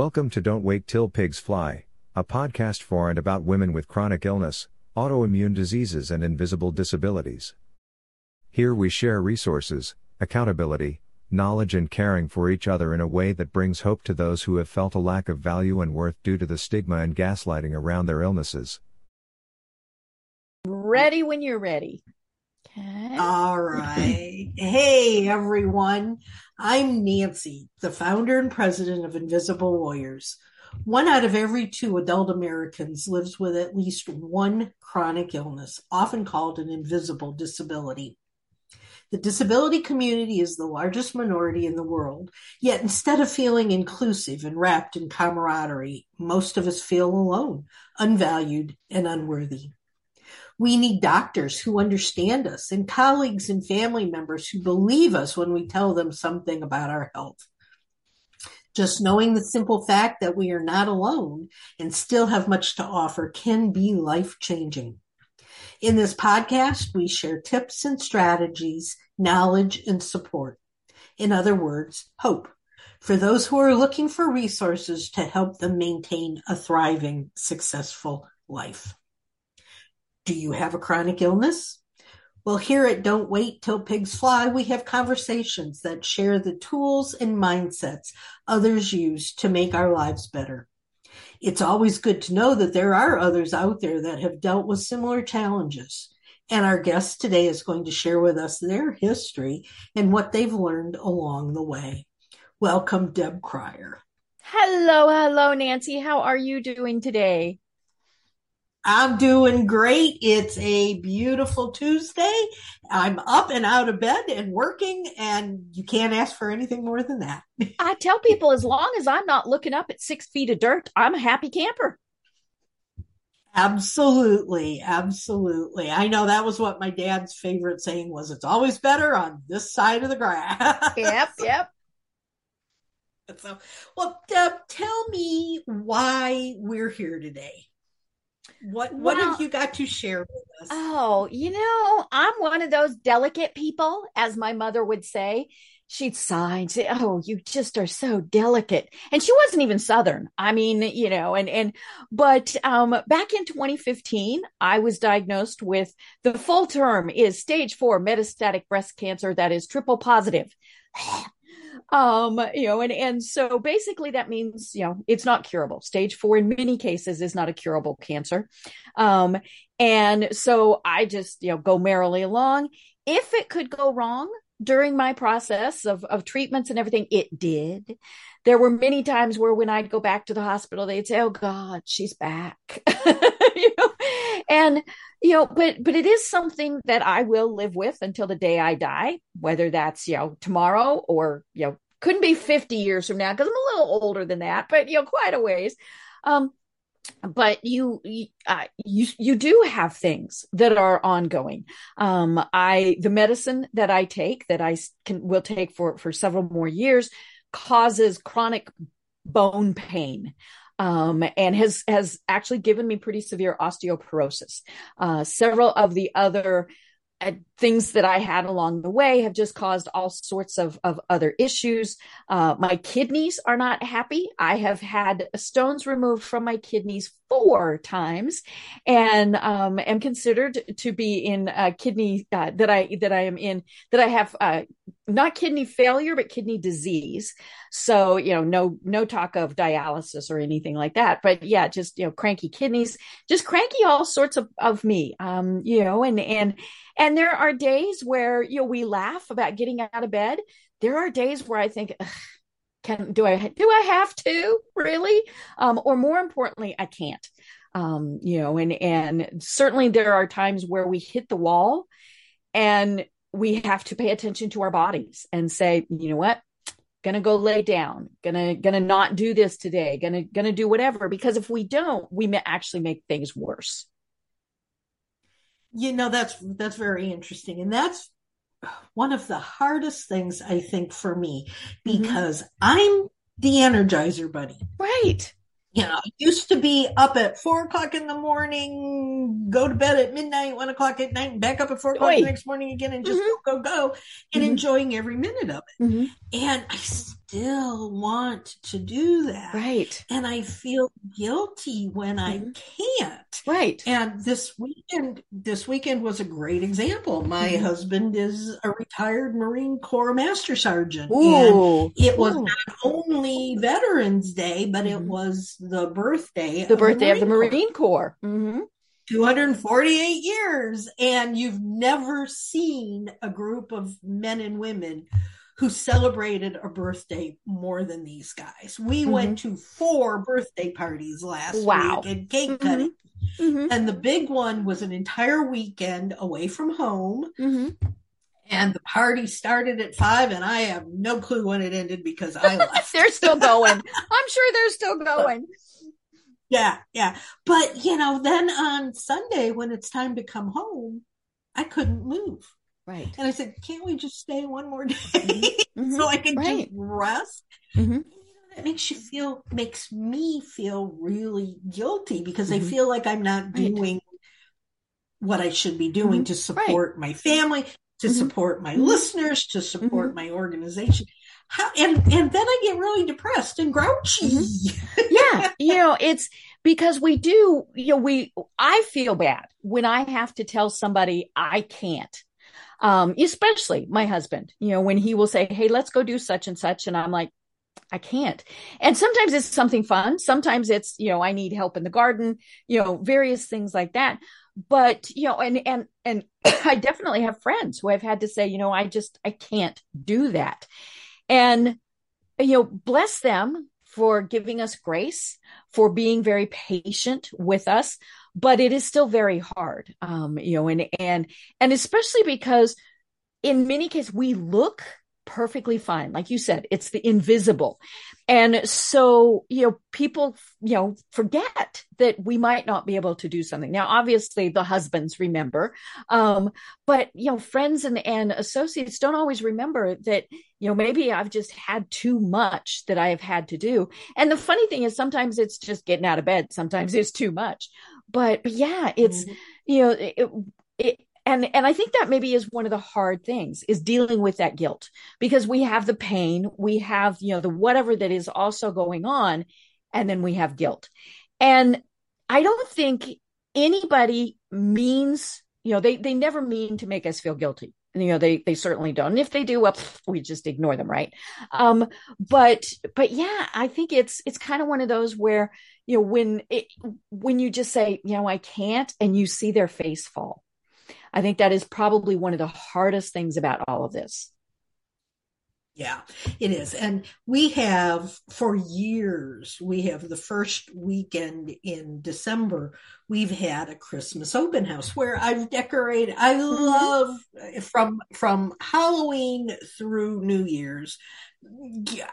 Welcome to Don't Wait Till Pigs Fly, a podcast for and about women with chronic illness, autoimmune diseases, and invisible disabilities. Here we share resources, accountability, knowledge, and caring for each other in a way that brings hope to those who have felt a lack of value and worth due to the stigma and gaslighting around their illnesses. Ready when you're ready. Okay. All right. hey, everyone. I'm Nancy, the founder and president of Invisible Warriors. One out of every two adult Americans lives with at least one chronic illness, often called an invisible disability. The disability community is the largest minority in the world, yet instead of feeling inclusive and wrapped in camaraderie, most of us feel alone, unvalued, and unworthy. We need doctors who understand us and colleagues and family members who believe us when we tell them something about our health. Just knowing the simple fact that we are not alone and still have much to offer can be life changing. In this podcast, we share tips and strategies, knowledge and support. In other words, hope for those who are looking for resources to help them maintain a thriving, successful life. Do you have a chronic illness? Well, here at Don't Wait Till Pigs Fly, we have conversations that share the tools and mindsets others use to make our lives better. It's always good to know that there are others out there that have dealt with similar challenges. And our guest today is going to share with us their history and what they've learned along the way. Welcome, Deb Krier. Hello, hello, Nancy. How are you doing today? I'm doing great. It's a beautiful Tuesday. I'm up and out of bed and working, and you can't ask for anything more than that. I tell people as long as I'm not looking up at six feet of dirt, I'm a happy camper. Absolutely. Absolutely. I know that was what my dad's favorite saying was it's always better on this side of the grass. Yep. Yep. So, well, Deb, tell me why we're here today. What what well, have you got to share with us? Oh, you know, I'm one of those delicate people, as my mother would say. She'd sigh and say, "Oh, you just are so delicate." And she wasn't even Southern. I mean, you know, and and but um, back in 2015, I was diagnosed with the full term is stage four metastatic breast cancer that is triple positive um you know and and so basically that means you know it's not curable. Stage 4 in many cases is not a curable cancer. Um and so i just you know go merrily along. If it could go wrong during my process of of treatments and everything it did. There were many times where when i'd go back to the hospital they'd say oh god she's back you know? And you know but but it is something that i will live with until the day i die whether that's you know tomorrow or you know couldn't be 50 years from now because i'm a little older than that but you know quite a ways. Um but you uh, you you do have things that are ongoing. Um i the medicine that i take that i can will take for for several more years causes chronic bone pain um, and has has actually given me pretty severe osteoporosis. Uh, several of the other uh, things that I had along the way have just caused all sorts of, of other issues. Uh, my kidneys are not happy. I have had stones removed from my kidneys four times and um, am considered to be in uh, kidney uh, that I that I am in that I have uh, not kidney failure but kidney disease. So you know no no talk of dialysis or anything like that. But yeah, just you know cranky kidneys, just cranky all sorts of of me. Um, you know and and and there are days where you know we laugh about getting out of bed. There are days where I think. can do I do I have to really? Um, or more importantly, I can't. Um, you know, and and certainly there are times where we hit the wall, and we have to pay attention to our bodies and say, you know what, gonna go lay down, gonna gonna not do this today, gonna gonna do whatever. Because if we don't, we may actually make things worse. You know, that's that's very interesting, and that's one of the hardest things I think for me mm-hmm. because mm-hmm. I'm the energizer bunny. Right. You know, I used to be up at four o'clock in the morning, go to bed at midnight, one o'clock at night, and back up at four o'clock the next morning again and just mm-hmm. go, go, go, and mm-hmm. enjoying every minute of it. Mm-hmm. And I still want to do that. Right. And I feel guilty when mm-hmm. I can't. Right. And this weekend, this weekend was a great example. My mm-hmm. husband is a retired Marine Corps Master Sergeant. Ooh. And it was Ooh. not only Veterans Day, but it mm-hmm. was the birthday the birthday of the Marine Corps. Corps. Mm-hmm. 248 years and you've never seen a group of men and women who celebrated a birthday more than these guys. We mm-hmm. went to four birthday parties last wow. week and cake mm-hmm. cutting. Mm-hmm. And the big one was an entire weekend away from home. Mm-hmm. And the party started at five, and I have no clue when it ended because I left. they're still going. I'm sure they're still going. Yeah, yeah. But, you know, then on Sunday, when it's time to come home, I couldn't move. Right. And I said, can't we just stay one more day mm-hmm. so I can right. just rest? Mm-hmm. You know, that makes you feel, makes me feel really guilty because mm-hmm. I feel like I'm not right. doing what I should be doing mm-hmm. to support right. my family, to mm-hmm. support my listeners, to support my organization. How, and and then I get really depressed and grouchy. Mm-hmm. yeah, you know, it's because we do, you know, we I feel bad when I have to tell somebody I can't. Um, especially my husband, you know, when he will say, Hey, let's go do such and such. And I'm like, I can't. And sometimes it's something fun. Sometimes it's, you know, I need help in the garden, you know, various things like that. But, you know, and, and, and I definitely have friends who I've had to say, you know, I just, I can't do that. And, you know, bless them for giving us grace, for being very patient with us, but it is still very hard. Um, you know, and, and, and especially because in many cases we look perfectly fine. Like you said, it's the invisible. And so, you know, people, you know, forget that we might not be able to do something. Now, obviously the husbands remember. Um, but you know, friends and, and associates don't always remember that, you know, maybe I've just had too much that I have had to do. And the funny thing is sometimes it's just getting out of bed. Sometimes it's too much. But, but yeah, it's, mm-hmm. you know, it, it, and and i think that maybe is one of the hard things is dealing with that guilt because we have the pain we have you know the whatever that is also going on and then we have guilt and i don't think anybody means you know they they never mean to make us feel guilty you know they they certainly don't and if they do well we just ignore them right um but but yeah i think it's it's kind of one of those where you know when it when you just say you know i can't and you see their face fall I think that is probably one of the hardest things about all of this. Yeah, it is. And we have for years, we have the first weekend in December, we've had a Christmas open house where I've decorated. I mm-hmm. love from, from Halloween through New Year's.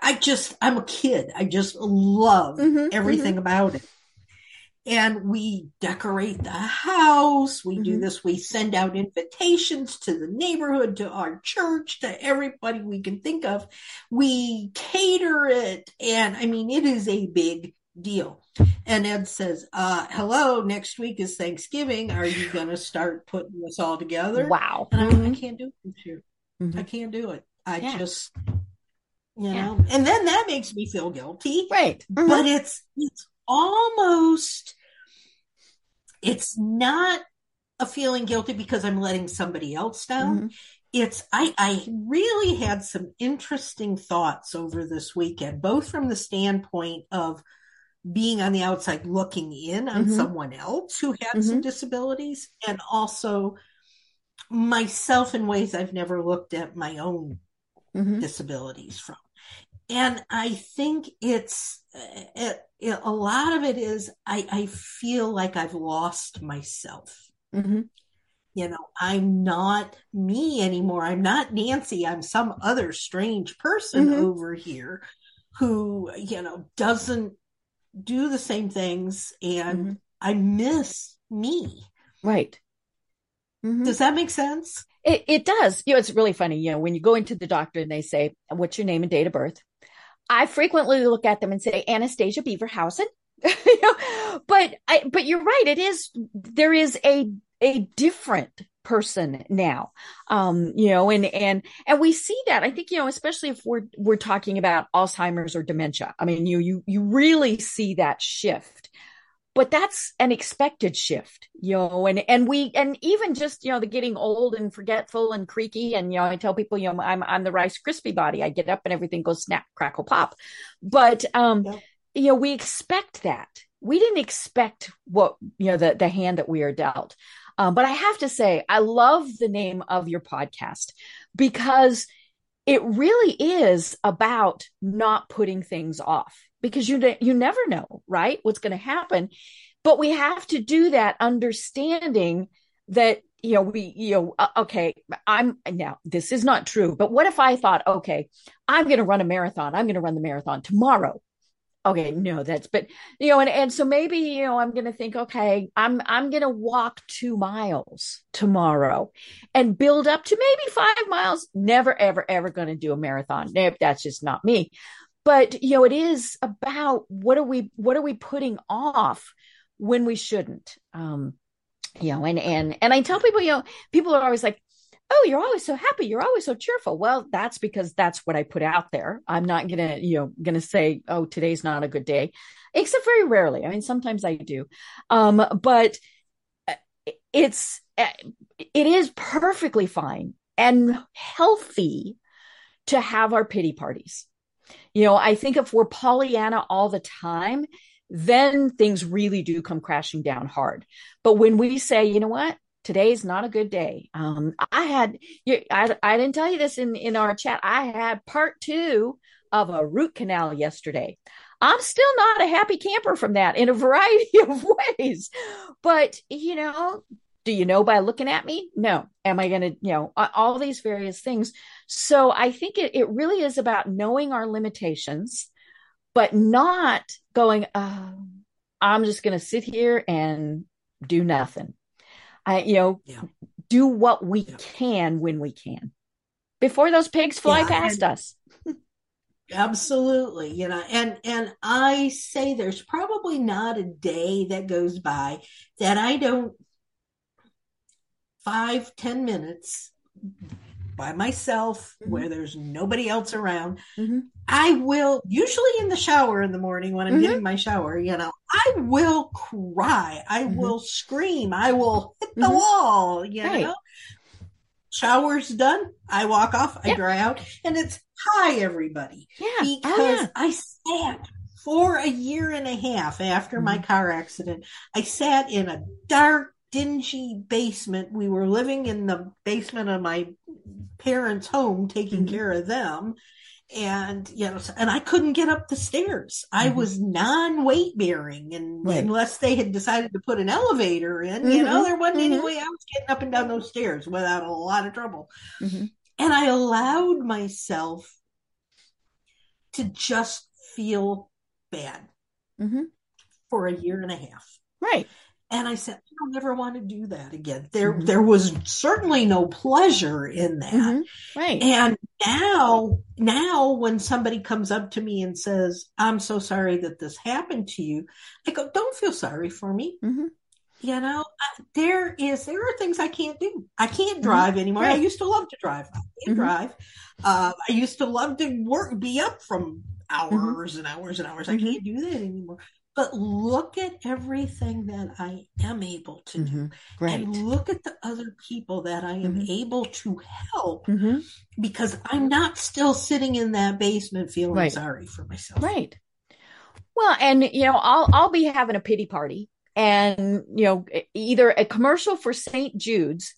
I just, I'm a kid. I just love mm-hmm, everything mm-hmm. about it and we decorate the house. We mm-hmm. do this. We send out invitations to the neighborhood, to our church, to everybody we can think of. We cater it. And I mean, it is a big deal. And Ed says, uh, hello, next week is Thanksgiving. Are you going to start putting this all together? Wow. And mm-hmm. I, I, can't do it this year. Mm-hmm. I can't do it. I yeah. just, you yeah. know, and then that makes me feel guilty. Right. Mm-hmm. But it's, it's almost it's not a feeling guilty because I'm letting somebody else down. Mm-hmm. It's I I really had some interesting thoughts over this weekend, both from the standpoint of being on the outside looking in on mm-hmm. someone else who had mm-hmm. some disabilities and also myself in ways I've never looked at my own mm-hmm. disabilities from. And I think it's it, it, a lot of it is I, I feel like I've lost myself. Mm-hmm. You know, I'm not me anymore. I'm not Nancy. I'm some other strange person mm-hmm. over here who, you know, doesn't do the same things and mm-hmm. I miss me. Right. Mm-hmm. Does that make sense? It, it does. You know, it's really funny. You know, when you go into the doctor and they say, What's your name and date of birth? I frequently look at them and say Anastasia Beaverhausen. but I, but you're right. It is, there is a, a different person now um you know and and and we see that i think you know especially if we're we're talking about alzheimer's or dementia i mean you you you really see that shift but that's an expected shift you know and and we and even just you know the getting old and forgetful and creaky and you know i tell people you know i'm i'm the rice crispy body. I get up and everything goes snap crackle pop. But um yeah. you know we expect that. We didn't expect what you know the the hand that we are dealt. Um, but I have to say, I love the name of your podcast because it really is about not putting things off because you you never know, right? What's going to happen, but we have to do that understanding that you know we you know uh, okay i'm now this is not true but what if i thought okay i'm going to run a marathon i'm going to run the marathon tomorrow okay no that's but you know and, and so maybe you know i'm gonna think okay i'm i'm gonna walk two miles tomorrow and build up to maybe five miles never ever ever gonna do a marathon. Nope that's just not me. But you know it is about what are we what are we putting off when we shouldn't? Um you know and and and i tell people you know people are always like oh you're always so happy. You're always so cheerful. Well that's because that's what i put out there. I'm not gonna you know gonna say oh today's not a good day except very rarely. I mean sometimes i do. Um but uh, it's uh, it is perfectly fine and healthy to have our pity parties. You know i think if we're pollyanna all the time then things really do come crashing down hard. But when we say you know what today's not a good day. Um, I had, I, I didn't tell you this in, in our chat. I had part two of a root canal yesterday. I'm still not a happy camper from that in a variety of ways. But, you know, do you know by looking at me? No. Am I going to, you know, all these various things. So I think it, it really is about knowing our limitations, but not going, oh, I'm just going to sit here and do nothing. I, you know, yeah. do what we yeah. can when we can before those pigs fly yeah, past us. absolutely. You know, and, and I say there's probably not a day that goes by that I don't five, ten minutes by myself mm-hmm. where there's nobody else around. Mm-hmm. I will usually in the shower in the morning when I'm mm-hmm. getting my shower, you know, I will cry. I mm-hmm. will scream. I will hit the mm-hmm. wall, you right. know. Shower's done. I walk off, I yep. dry out, and it's hi everybody. Yeah. Oh, because oh, yeah. I sat for a year and a half after my mm-hmm. car accident. I sat in a dark dingy basement. We were living in the basement of my parents' home, taking mm-hmm. care of them. And, you know, and I couldn't get up the stairs. Mm-hmm. I was non weight bearing. And right. unless they had decided to put an elevator in, mm-hmm. you know, mm-hmm. there wasn't any mm-hmm. way I was getting up and down those stairs without a lot of trouble. Mm-hmm. And I allowed myself to just feel bad for a year and a half. Right. And I said, I don't ever want to do that again. There, mm-hmm. there was certainly no pleasure in that. Mm-hmm. Right. And now, now when somebody comes up to me and says, I'm so sorry that this happened to you, I go, don't feel sorry for me. Mm-hmm. You know, there is, there are things I can't do. I can't mm-hmm. drive anymore. Right. I used to love to drive. I can't mm-hmm. drive. Uh, I used to love to work, be up from mm-hmm. hours and hours and hours. I can't do that anymore but look at everything that I am able to mm-hmm. do. Right. And look at the other people that I am mm-hmm. able to help mm-hmm. because I'm not still sitting in that basement feeling right. sorry for myself. Right. Well, and you know, I'll I'll be having a pity party and you know, either a commercial for St. Jude's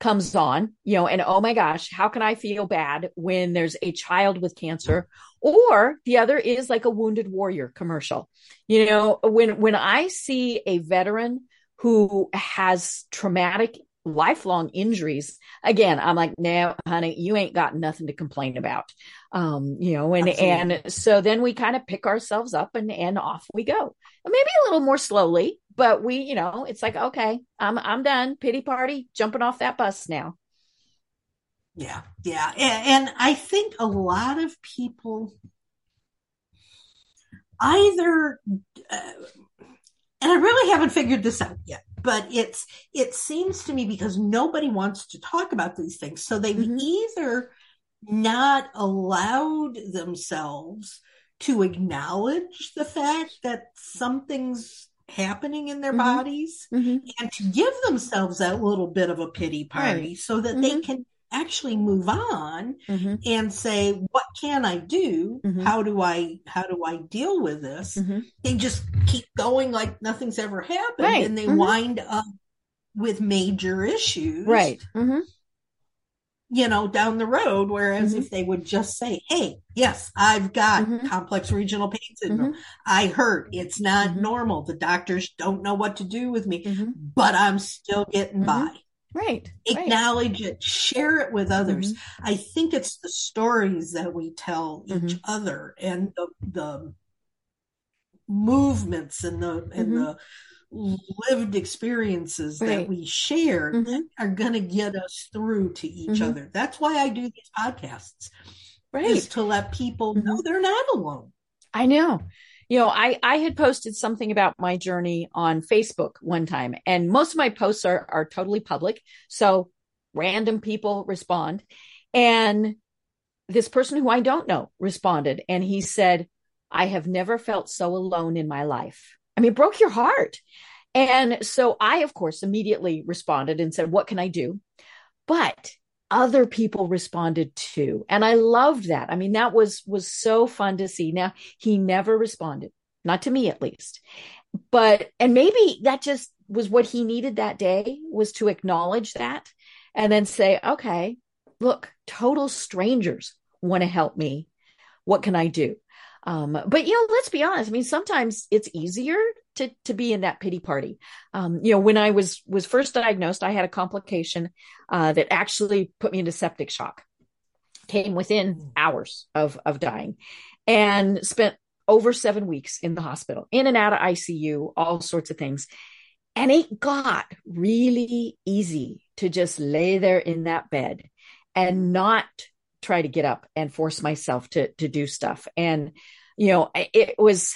comes on, you know, and oh my gosh, how can I feel bad when there's a child with cancer? Or the other is like a wounded warrior commercial. You know, when when I see a veteran who has traumatic lifelong injuries again i'm like no honey you ain't got nothing to complain about um you know and Absolutely. and so then we kind of pick ourselves up and and off we go maybe a little more slowly but we you know it's like okay i'm i'm done. Pity party jumping off that bus now. Yeah yeah. And, and i think a lot of people either uh, and i really haven't figured this out yet but it's it seems to me because nobody wants to talk about these things. So they've Mhm. either not allowed themselves to acknowledge the fact that something's happening in their Mhm. bodies Mhm. and to give themselves that little bit of a pity party so that they Mhm. can actually move on Mhm. and say what can i do Mhm. how do i how do i deal with this they just keep going like nothing's ever happened Right. and they wind up with major issues Right. You know down the road whereas Mhm. if they would just say hey yes i've got Mhm. complex regional pain syndrome Mhm. i hurt it's not Mhm. normal the doctors don't know what to do with me Mhm. but i'm still getting Mhm. by Right. Right. acknowledge it share it with others i think it's the stories that we tell each other and the the movements and the and the lived experiences that we share Mhm. are going to get us through to each Mhm. other that's why i do these podcasts Right. is to let people know Mhm. they're not alone I know. You know, I I had posted something about my journey on Facebook one time, and most of my posts are are totally public, so random people respond. And this person who I don't know responded, and he said, "I have never felt so alone in my life." I mean, broke your heart. And so I, of course, immediately responded and said, "What can I do?" But other people responded too. And i loved that. I mean that was was so fun to see. Now he never responded not to me at least. But and maybe that just was what he needed that day was to acknowledge that and then say okay look total strangers want to help me. What can i do um, but you know let's be honest. I mean sometimes it's easier to to be in that pity party. Um, you know when i was was first diagnosed i had a complication uh, that actually put me into septic shock. Came within hours of of dying and spent over seven weeks in the hospital in and out of icu all sorts of things. And it got really easy to just lay there in that bed and not try to get up and force myself to to do stuff. And you know it was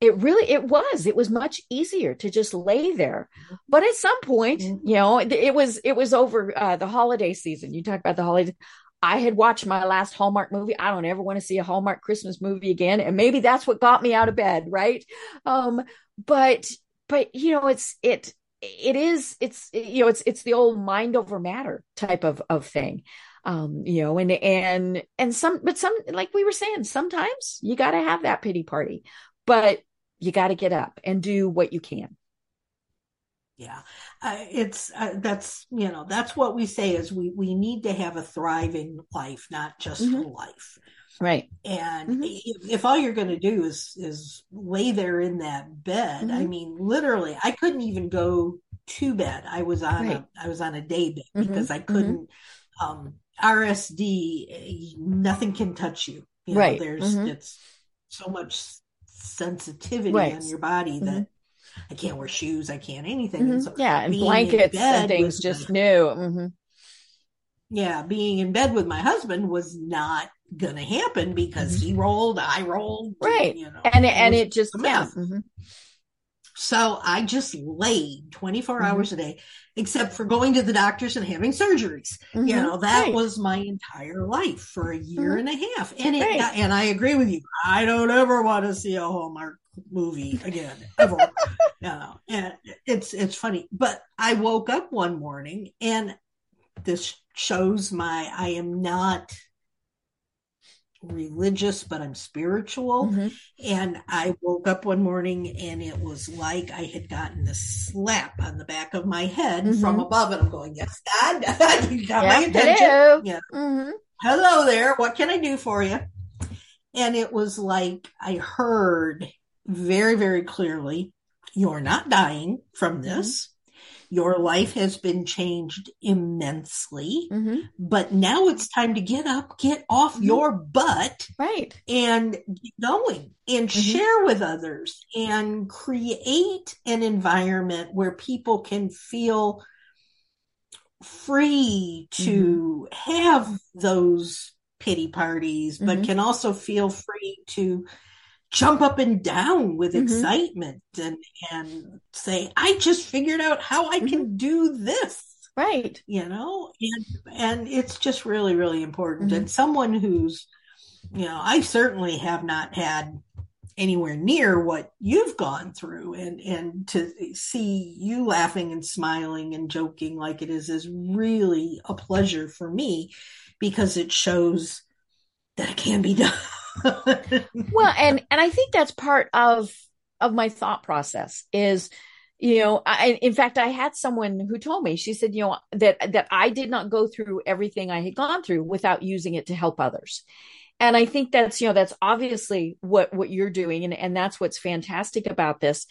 it really it was it was much easier to just lay there. But at some point Mm-hmm. you know it, it was it was over uh, the holiday season. You talk about the holidays i had watched my last hallmark movie. I don't ever want to see a hallmark christmas movie again. And maybe that's what got me out of bed right? Um but but you know it's it it is it's you know it's it's the old mind over matter type of of thing um you know and and and some but some like we were saying sometimes you got to have that pity party but you got to get up and do what you can Yeah, uh, it's uh, that's you know that's what we say is we we need to have a thriving life, not just Mhm. a life. right And Mhm. if, if all you're going to do is is lay there in that bed, I Mhm. mean, literally, I couldn't even go to bed. I was on Right. a I was on a day bed Mhm. because I couldn't. Um, RSD, nothing can touch you. you know, Right. there's Mhm. it's so much sensitivity Right. on your body that Mhm. I can't wear shoes. I can't anything. And Mhm. so yeah and blankets and things just new hmm yeah, being in bed with my husband was not gonna happen because he rolled, I rolled, Mm-hmm. Right. You know, and it, and it just yeah. So I just laid 24 Mhm. hours a day, except for going to the doctors and having surgeries. You Mhm. know, that Right. was my entire life for a year Mhm. and a half. And it, Right. and I agree with you. I don't ever want to see a Hallmark movie again, ever. you know, and it's, it's funny, but I woke up one morning and this shows my, I am not religious, but I'm spiritual. Mhm. And I woke up one morning and it was like I had gotten a slap on the back of my head Mhm. from above. And I'm going, Yes, God, you got my attention. Yeah. Mhm. Hello there. What can I do for you? And it was like I heard very, very clearly, You're not dying from this. Your life has been changed immensely, Mhm. but now it's time to get up, get off Mhm. your butt right and get going and Mhm. share with others and create an environment where people can feel free to have those pity parties, but Mhm. can also feel free to jump up and down with mm-hmm. excitement and and say i just figured out how i can mm-hmm. do this right you know and and it's just really really important mm-hmm. and someone who's you know i certainly have not had anywhere near what you've gone through and and to see you laughing and smiling and joking like it is is really a pleasure for me because it shows that it can be done well and and i think that's part of of my thought process is you know I, in fact i had someone who told me she said you know that that i did not go through everything i had gone through without using it to help others. And i think that's you know that's obviously what what you're doing and and that's what's fantastic about this.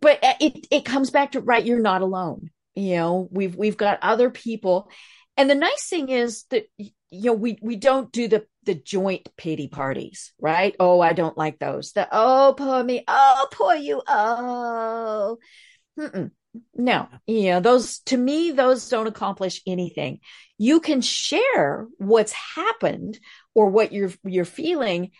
But uh, it it comes back to right you're not alone. You know we've we've got other people. And the nice thing is that you know we we don't do the the joint pity parties right? Oh i don't like those. The oh poor me. Oh poor you. Oh. Mm-mm. no. You know those to me those don't accomplish anything. You can share what's happened or what you're you're feeling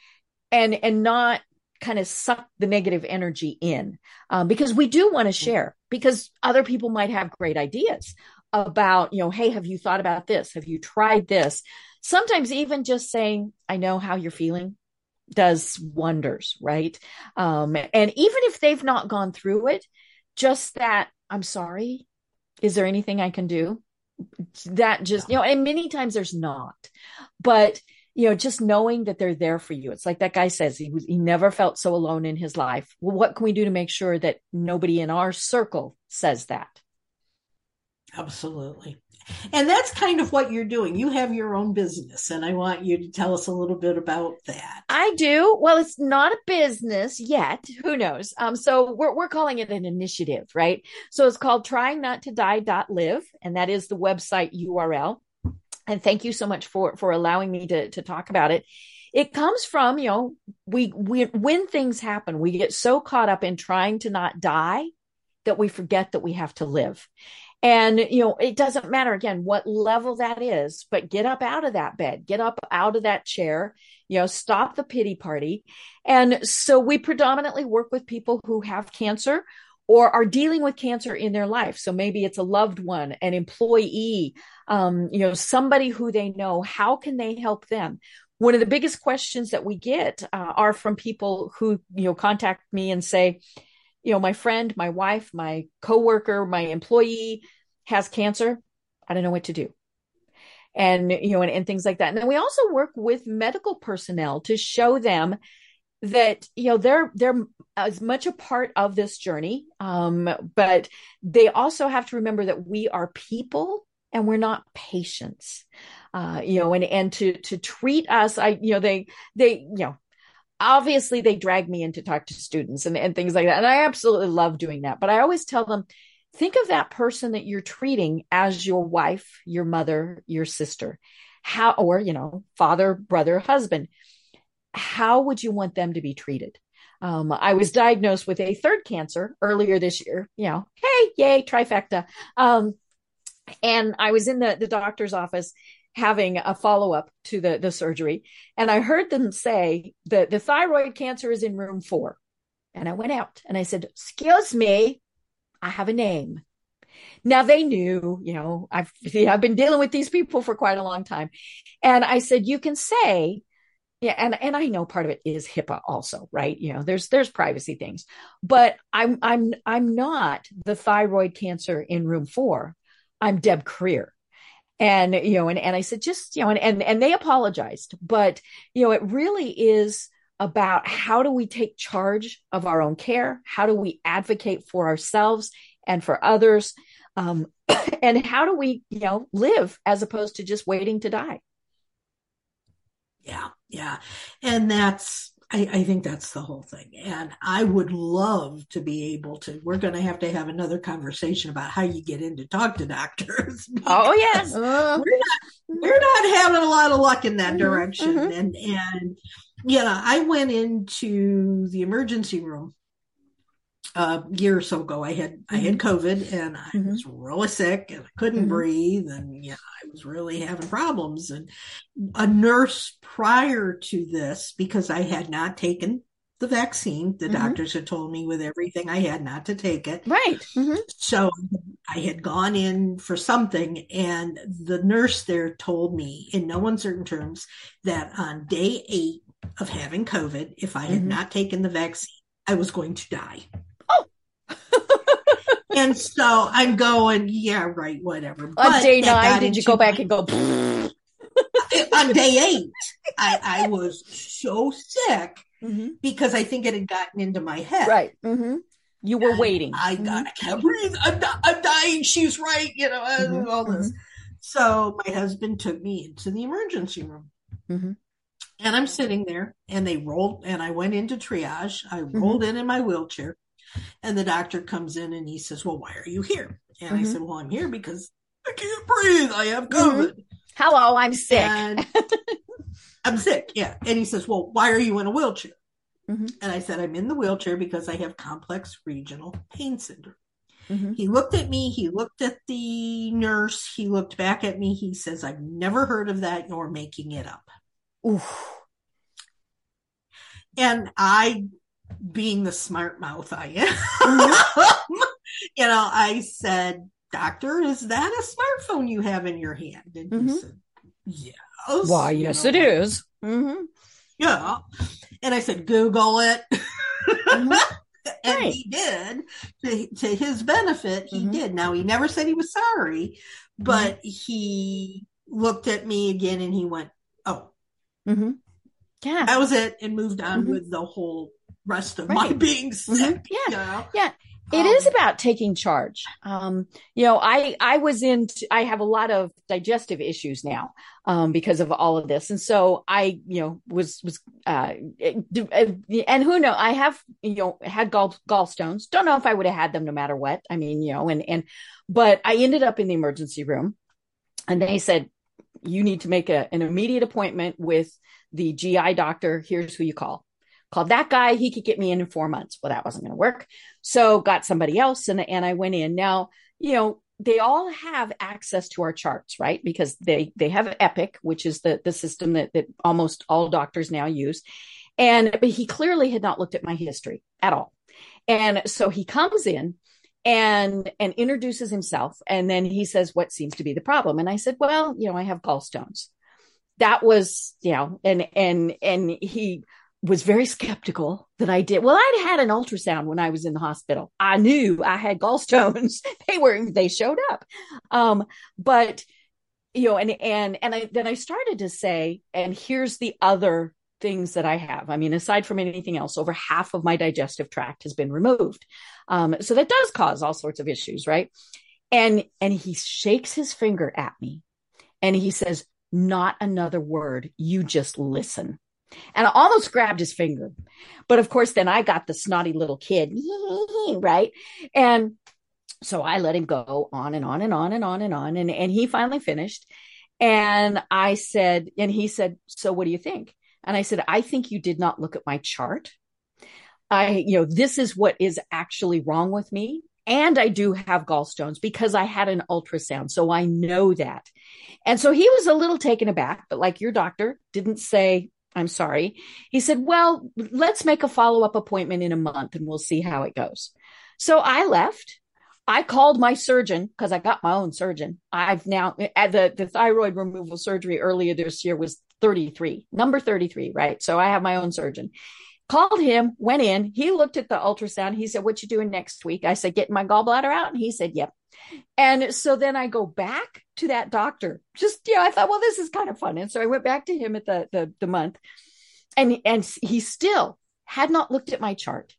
and and not kind of suck the negative energy in um, because we do want to mm-hmm. share because other people might have great ideas about you know hey have you thought about this? Have you tried this? Sometimes even just saying i know how you're feeling does wonders right? Um, and even if they've not gone through it just that i'm sorry is there anything i can do? That just you know and many times there's not. But you know just knowing that they're there for you. It's like that guy says he was he never felt so alone in his life. Well what can we do to make sure that nobody in our circle says that absolutely and that's kind of what you're doing. You have your own business, and I want you to tell us a little bit about that. I do. Well, it's not a business yet. Who knows? Um, so we're we're calling it an initiative, right? So it's called trying not to die live, and that is the website URL. And thank you so much for for allowing me to to talk about it it comes from you know we we when things happen we get so caught up in trying to not die that we forget that we have to live and, you know, it doesn't matter again what level that is, but get up out of that bed, get up out of that chair, you know, stop the pity party. And so we predominantly work with people who have cancer or are dealing with cancer in their life. So maybe it's a loved one, an employee, um, you know, somebody who they know. How can they help them? One of the biggest questions that we get uh, are from people who, you know, contact me and say, you know, my friend, my wife, my coworker, my employee has cancer. I don't know what to do. And, you know, and, and things like that. And then we also work with medical personnel to show them that, you know, they're, they're as much a part of this journey. Um, but they also have to remember that we are people and we're not patients. Uh, you know, and, and to, to treat us, I, you know, they, they, you know, obviously they drag me in to talk to students and, and things like that. And I absolutely love doing that. But I always tell them, think of that person that you're treating as your wife, your mother, your sister. How, or, you know, father, brother, husband. How would you want them to be treated? Um, I was diagnosed with a third cancer earlier this year. You know, hey, yay, trifecta. Um, and I was in the, the doctor's office having a follow up to the, the surgery. And I heard them say that the thyroid cancer is in room four. And I went out and I said, Excuse me, I have a name. Now they knew, you know, I've I've been dealing with these people for quite a long time. And I said, you can say, yeah, and and I know part of it is HIPAA also, right? You know, there's there's privacy things. But I'm I'm I'm not the thyroid cancer in room four. I'm Deb Krier and you know and, and i said just you know and, and and they apologized. But you know it really is about how do we take charge of our own care? How do we advocate for ourselves and for others? Um, and how do we you know live as opposed to just waiting to die? Yeah yeah. And that's I, I, think that's the whole thing. And I would love to be able to. We're going to have to have another conversation about how you get in to talk to doctors. Oh yes, uh, we're not we're not having a lot of luck in that mm-hmm, direction. Mm-hmm. And and yeah, I went into the emergency room a year or so ago. I had mm-hmm. I had mm-hmm. COVID and I mm-hmm. was really sick and I couldn't mm-hmm. breathe and yeah, I was really having problems. And a nurse prior to this, because I had not taken the vaccine. The Mhm. doctors had told me with everything I had not to take it. Right. Mhm. So I had gone in for something, and the nurse there told me, in no uncertain terms, that on day eight of having COVID, if I had Mhm. not taken the vaccine, I was going to die. And so I'm going, yeah, right, whatever. On But day nine, did you go back and go? on day eight? I, I was so sick Mhm. because I think it had gotten into my head. Right. hmm You were waiting. I, Mhm. I can't breathe. I'm, di- I'm dying. She's right. You know, and Mhm, all this. So my husband took me into the emergency room. Mhm. And I'm sitting there and they rolled and I went into triage. I Mm-hmm. rolled in in my wheelchair and the doctor comes in and he says, well, why are you here? And I Mhm. said, well, I'm here because I can't breathe. I have Mhm. COVID. Hello, I'm sick. And I'm sick. Yeah. And he says, well, why are you in a wheelchair? Mhm. And I said, I'm in the wheelchair because I have complex regional pain syndrome. Mhm. He looked at me, he looked at the nurse, he looked back at me. He says, I've never heard of that. You're making it up. Oof. And I, being the smart mouth I am, Mm-hmm. you know, I said, Doctor, is that a smartphone you have in your hand? And he Mhm. said, Yes. Why, You yes, know, it is. hmm Yeah. And I said, Google it. Mhm. and Right. he did to, to his benefit he Mhm. did now he never said he was sorry but he looked at me again and he went oh mm-hmm. Yeah. that was it and moved on Mhm. with the whole rest of my Right. being sick Mhm. Yeah. you know? Yeah. It Um, is about taking charge. Um, you know, I, I was in, I have a lot of digestive issues now, um, because of all of this. And so I, you know, was, was, uh, and who know, I have, you know, had gall, gallstones. Don't know if I would have had them no matter what. I mean, you know, and, and, but I ended up in the emergency room and they said, you need to make a, an immediate appointment with the GI doctor. Here's who you call. Called that guy. He could get me in in four months. Well, that wasn't going to work. So got somebody else and, and I went in. Now, you know, they all have access to our charts, right? Because they, they have Epic, which is the, the system that, that almost all doctors now use. And, but he clearly had not looked at my history at all. And so he comes in and, and introduces himself. And then he says, what seems to be the problem? And I said, well, you know, I have gallstones. That was, you know, and, and, and he, was very skeptical that I did. Well, I'd had an ultrasound when I was in the hospital. I knew I had gallstones. they were, they showed up. Um, but you know, and, and, and I, then I started to say, and here's the other things that I have. I mean, aside from anything else, over half of my digestive tract has been removed. Um, so that does cause all sorts of issues, right? And, and he shakes his finger at me and he says, not another word. You just listen and I almost grabbed his finger. But of course, then I got the snotty little kid, right? And so I let him go on and on and on and on and on. And, and he finally finished. And I said, and he said, So what do you think? And I said, I think you did not look at my chart. I, you know, this is what is actually wrong with me. And I do have gallstones because I had an ultrasound. So I know that. And so he was a little taken aback, but like your doctor didn't say, I'm sorry. He said, well, let's make a follow up appointment in a month and we'll see how it goes. So I left. I called my surgeon because I got my own surgeon. I've now at the, the thyroid removal surgery earlier this year was 33, number 33, right? So I have my own surgeon. Called him, went in. He looked at the ultrasound. He said, What you doing next week? I said, Getting my gallbladder out. And he said, Yep. And so then I go back to that doctor. Just, yeah, I thought, well, this is kind of fun. And so I went back to him at the, the, the month and, and he still had not looked at my chart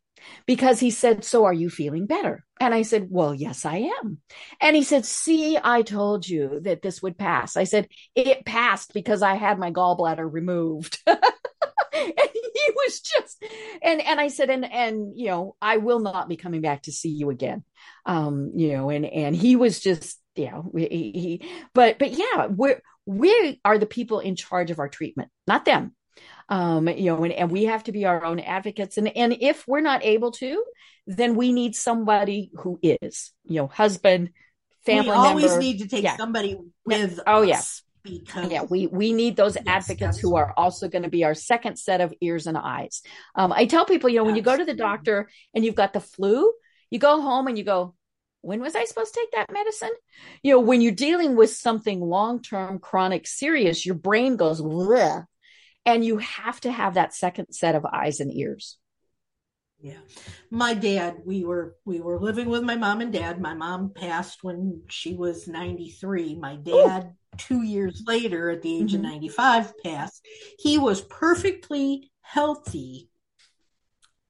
because he said, so are you feeling better? And I said, well, yes, I am. And he said, see, I told you that this would pass. I said, it passed because I had my gallbladder removed. and he was just, and, and I said, and, and, you know, I will not be coming back to see you again. Um, you know, and, and he was just, you know, he, he but, but yeah, we're, we are the people in charge of our treatment, not them. Um, you know, and, and we have to be our own advocates. And, and if we're not able to, then we need somebody who is, you know, husband, family we always member. need to take Yeah. somebody with Oh, yeah. us. because yeah we we need those Yes, advocates who are also going to be our second set of ears and eyes um, i tell people you know when you go to the doctor and you've got the flu you go home and you go when was i supposed to take that medicine you know when you're dealing with something long-term chronic serious your brain goes Bleh, and you have to have that second set of eyes and ears Yeah. My dad, we were we were living with my mom and dad. My mom passed when she was 93. My dad 2 years later at the age Mhm. of 95 passed. He was perfectly healthy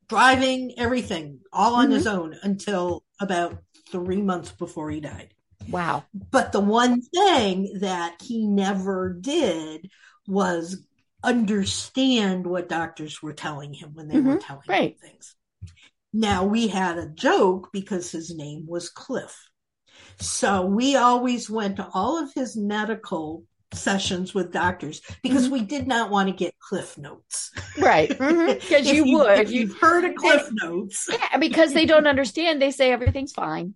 driving everything all on Mhm. his own until about 3 months before he died. wow But the one thing that he never did was understand what doctors were telling him when they were Mhm, telling right. him things. Now we had a joke because his name was Cliff. So we always went to all of his medical sessions with doctors because we did not want to get cliff notes. right because If you would If you you've heard of cliff notes. yeah because they don't understand they say everything's fine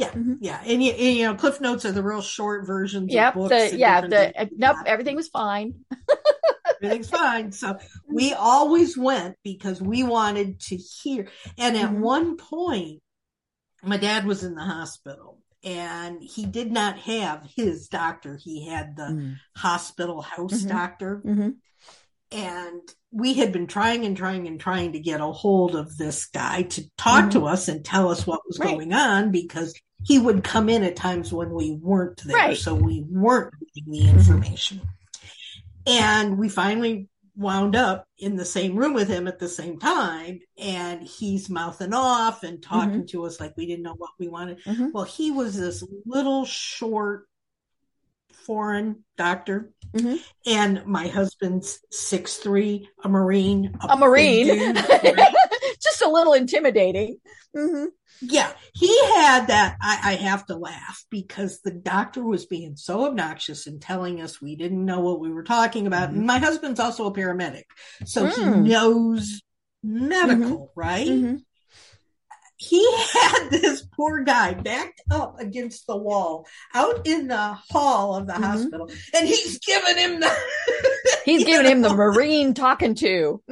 Yeah, Mhm. yeah, and you, and, you know, cliff notes are the real short versions Yep. of books. The, yeah. The things uh, nope. Everything was fine. everything's fine. So we always went because we wanted to hear. And at Mhm. one point, my dad was in the hospital and he did not have his doctor. He had the Mm. hospital house Mhm. doctor. Mhm. And we had been trying and trying and trying to get a hold of this guy to talk to us and tell us what was Mm-hmm. Right. going on because he would come in at times when we weren't there. Right. So we weren't getting the information. And we finally wound up in the same room with him at the same time. And he's mouthing off and talking to us like we didn't know what we wanted. Mhm. Well, he was this little short foreign doctor. Mhm. And my husband's six three, a Marine. A marine, dude, right? Just a little intimidating. hmm Yeah, he had that. I, I have to laugh because the doctor was being so obnoxious and telling us we didn't know what we were talking about. And my husband's also a paramedic, so Mm. he knows medical, right? hmm He had this poor guy backed up against the wall out in the hall of the Mhm. hospital, and he's giving him the. He's you giving him the marine talking to.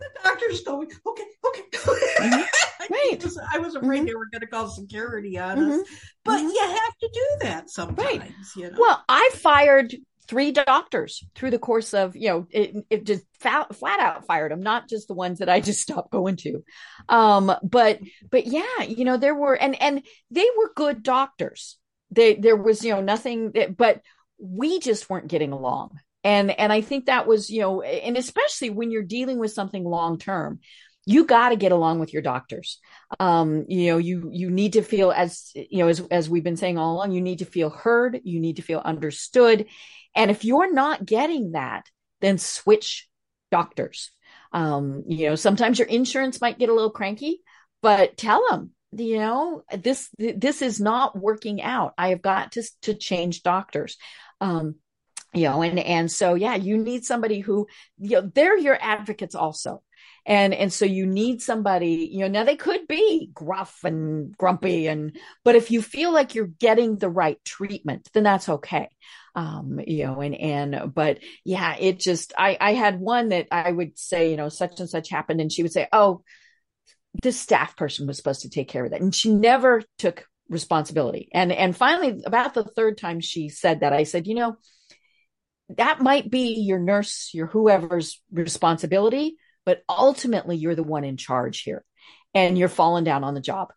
The doctor's going, okay, okay. Mhm. I Right. was, I was afraid Mhm. they were going to call security on Mhm. us. But Mhm. you have to do that sometimes, you know. Well, I fired three doctors through the course of, you know, it, it just flat, flat out fired them, not just the ones that I just stopped going to. Um, but, but yeah, you know, there were, and, and they were good doctors. They, there was, you know, nothing that, but we just weren't getting along. And, and I think that was, you know, and especially when you're dealing with something long term, you got to get along with your doctors. Um, you know, you, you need to feel as, you know, as, as we've been saying all along, you need to feel heard. You need to feel understood. And if you're not getting that, then switch doctors. Um, you know, sometimes your insurance might get a little cranky, but tell them, you know, this, this is not working out. I have got to, to change doctors. Um, you know, and, and so, yeah, you need somebody who, you know, they're your advocates also. And, and so you need somebody, you know, now they could be gruff and grumpy and, but if you feel like you're getting the right treatment, then that's okay. Um, you know, and, and, but yeah, it just, I, I had one that I would say, you know, such and such happened and she would say, Oh, this staff person was supposed to take care of that. And she never took responsibility. And, and finally, about the third time she said that, I said, you know, that might be your nurse, your whoever's responsibility, but ultimately you're the one in charge here and you're falling down on the job.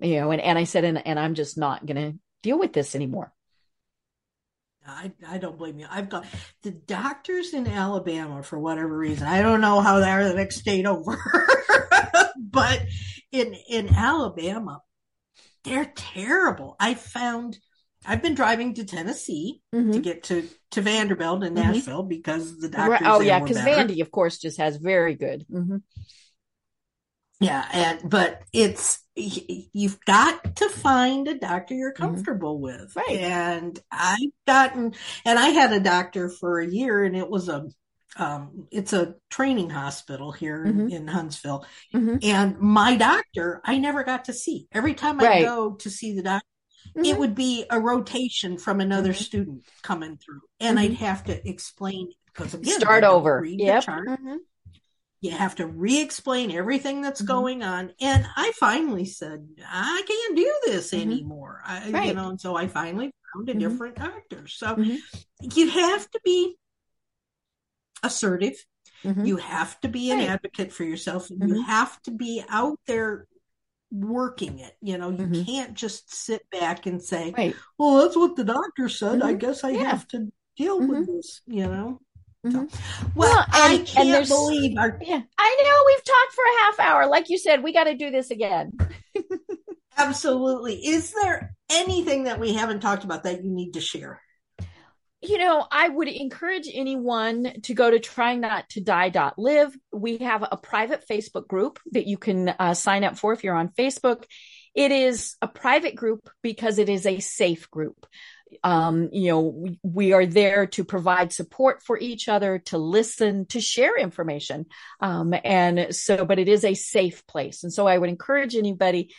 You know, and, and I said, and, and I'm just not going to deal with this anymore. I, I don't blame you. I've got the doctors in Alabama for whatever reason. I don't know how they're the next state over, but in in Alabama, they're terrible. I found I've been driving to Tennessee Mhm. to get to to Vanderbilt and Mhm. Nashville because the doctors. Oh yeah, because. Vandy, of course, just has very good. hmm Yeah, and but it's you've got to find a doctor you're comfortable with. Mm-hmm. Right. And I've gotten and I had a doctor for a year and it was a um it's a training hospital here in, Mhm. in Huntsville. Mhm. And my doctor I never got to see. Every time I Right. go to see the doctor, mm-hmm. it would be a rotation from another mm-hmm. student coming through, and I'd mm-hmm. have to explain because again, start over. Yep. Mm-hmm. You have to re-explain everything that's going on, and I finally said, I can't do this anymore. I, right. You know, and so I finally found a different doctor. So you have to be assertive. Mm-hmm. You have to be an right. advocate for yourself. Mm-hmm. You have to be out there working it. You know, you mm-hmm. can't just sit back and say, right. well, that's what the doctor said. I mm-hmm. guess I yeah. have to deal with mm-hmm. this, you know? So, mm-hmm. well, well and, I can't believe our. Yeah, I know we've talked for a half hour. Like you said, we got to do this again. Absolutely. Is there anything that we haven't talked about that you need to share? You know, I would encourage anyone to go to trying not to die.live. We have a private Facebook group that you can uh, sign up for if you're on Facebook. It is a private group because it is a safe group. Um, you know, we, we, are there to provide support for each other, to listen, to share information. Um, and so, but it is a safe place. And so I would encourage anybody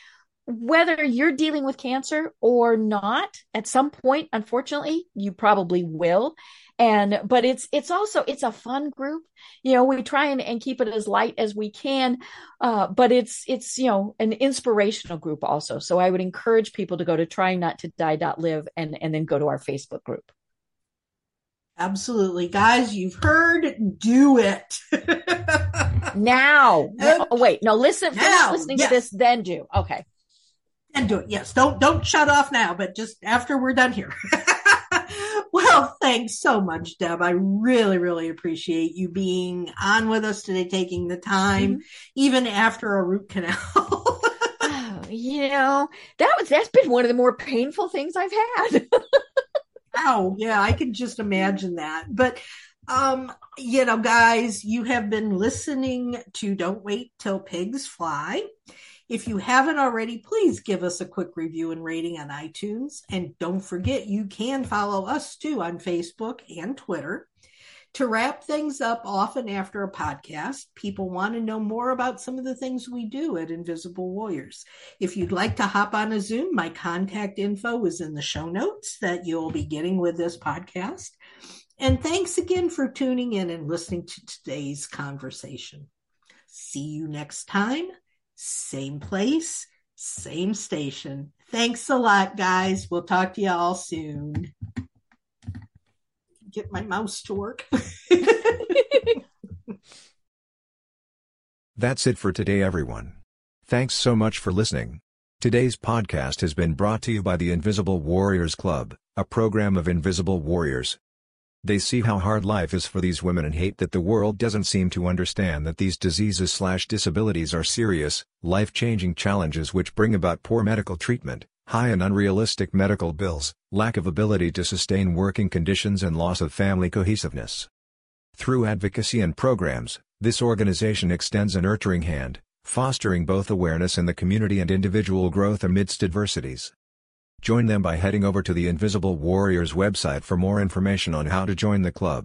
whether you're dealing with cancer or not at some point unfortunately you probably will. And but it's it's also it's a fun group. You know we try and, and keep it as light as we can uh, but it's it's you know an inspirational group also. So i would encourage people to go to trying not to die.live and and then go to our facebook group. Absolutely. Guys you've heard do it. Now. No, wait no listen now, listening yes. to this then do. Okay and do it. Yes. Don't don't shut off now, but just after we're done here. well, thanks so much, Deb. I really, really appreciate you being on with us today, taking the time, mm-hmm. even after a root canal. oh, you know, that was that's been one of the more painful things I've had. oh, yeah, I can just imagine that. But um, you know, guys, you have been listening to Don't Wait Till Pigs Fly. If you haven't already, please give us a quick review and rating on iTunes. And don't forget, you can follow us too on Facebook and Twitter. To wrap things up, often after a podcast, people want to know more about some of the things we do at Invisible Warriors. If you'd like to hop on a Zoom, my contact info is in the show notes that you'll be getting with this podcast. And thanks again for tuning in and listening to today's conversation. See you next time. Same place, same station. Thanks a lot, guys. We'll talk to you all soon. Get my mouse to work. That's it for today, everyone. Thanks so much for listening. Today's podcast has been brought to you by the Invisible Warriors Club, a program of Invisible Warriors. They see how hard life is for these women and hate that the world doesn't seem to understand that these diseases slash disabilities are serious, life-changing challenges which bring about poor medical treatment, high and unrealistic medical bills, lack of ability to sustain working conditions and loss of family cohesiveness. Through advocacy and programs, this organization extends a nurturing hand, fostering both awareness in the community and individual growth amidst adversities. Join them by heading over to the Invisible Warriors website for more information on how to join the club.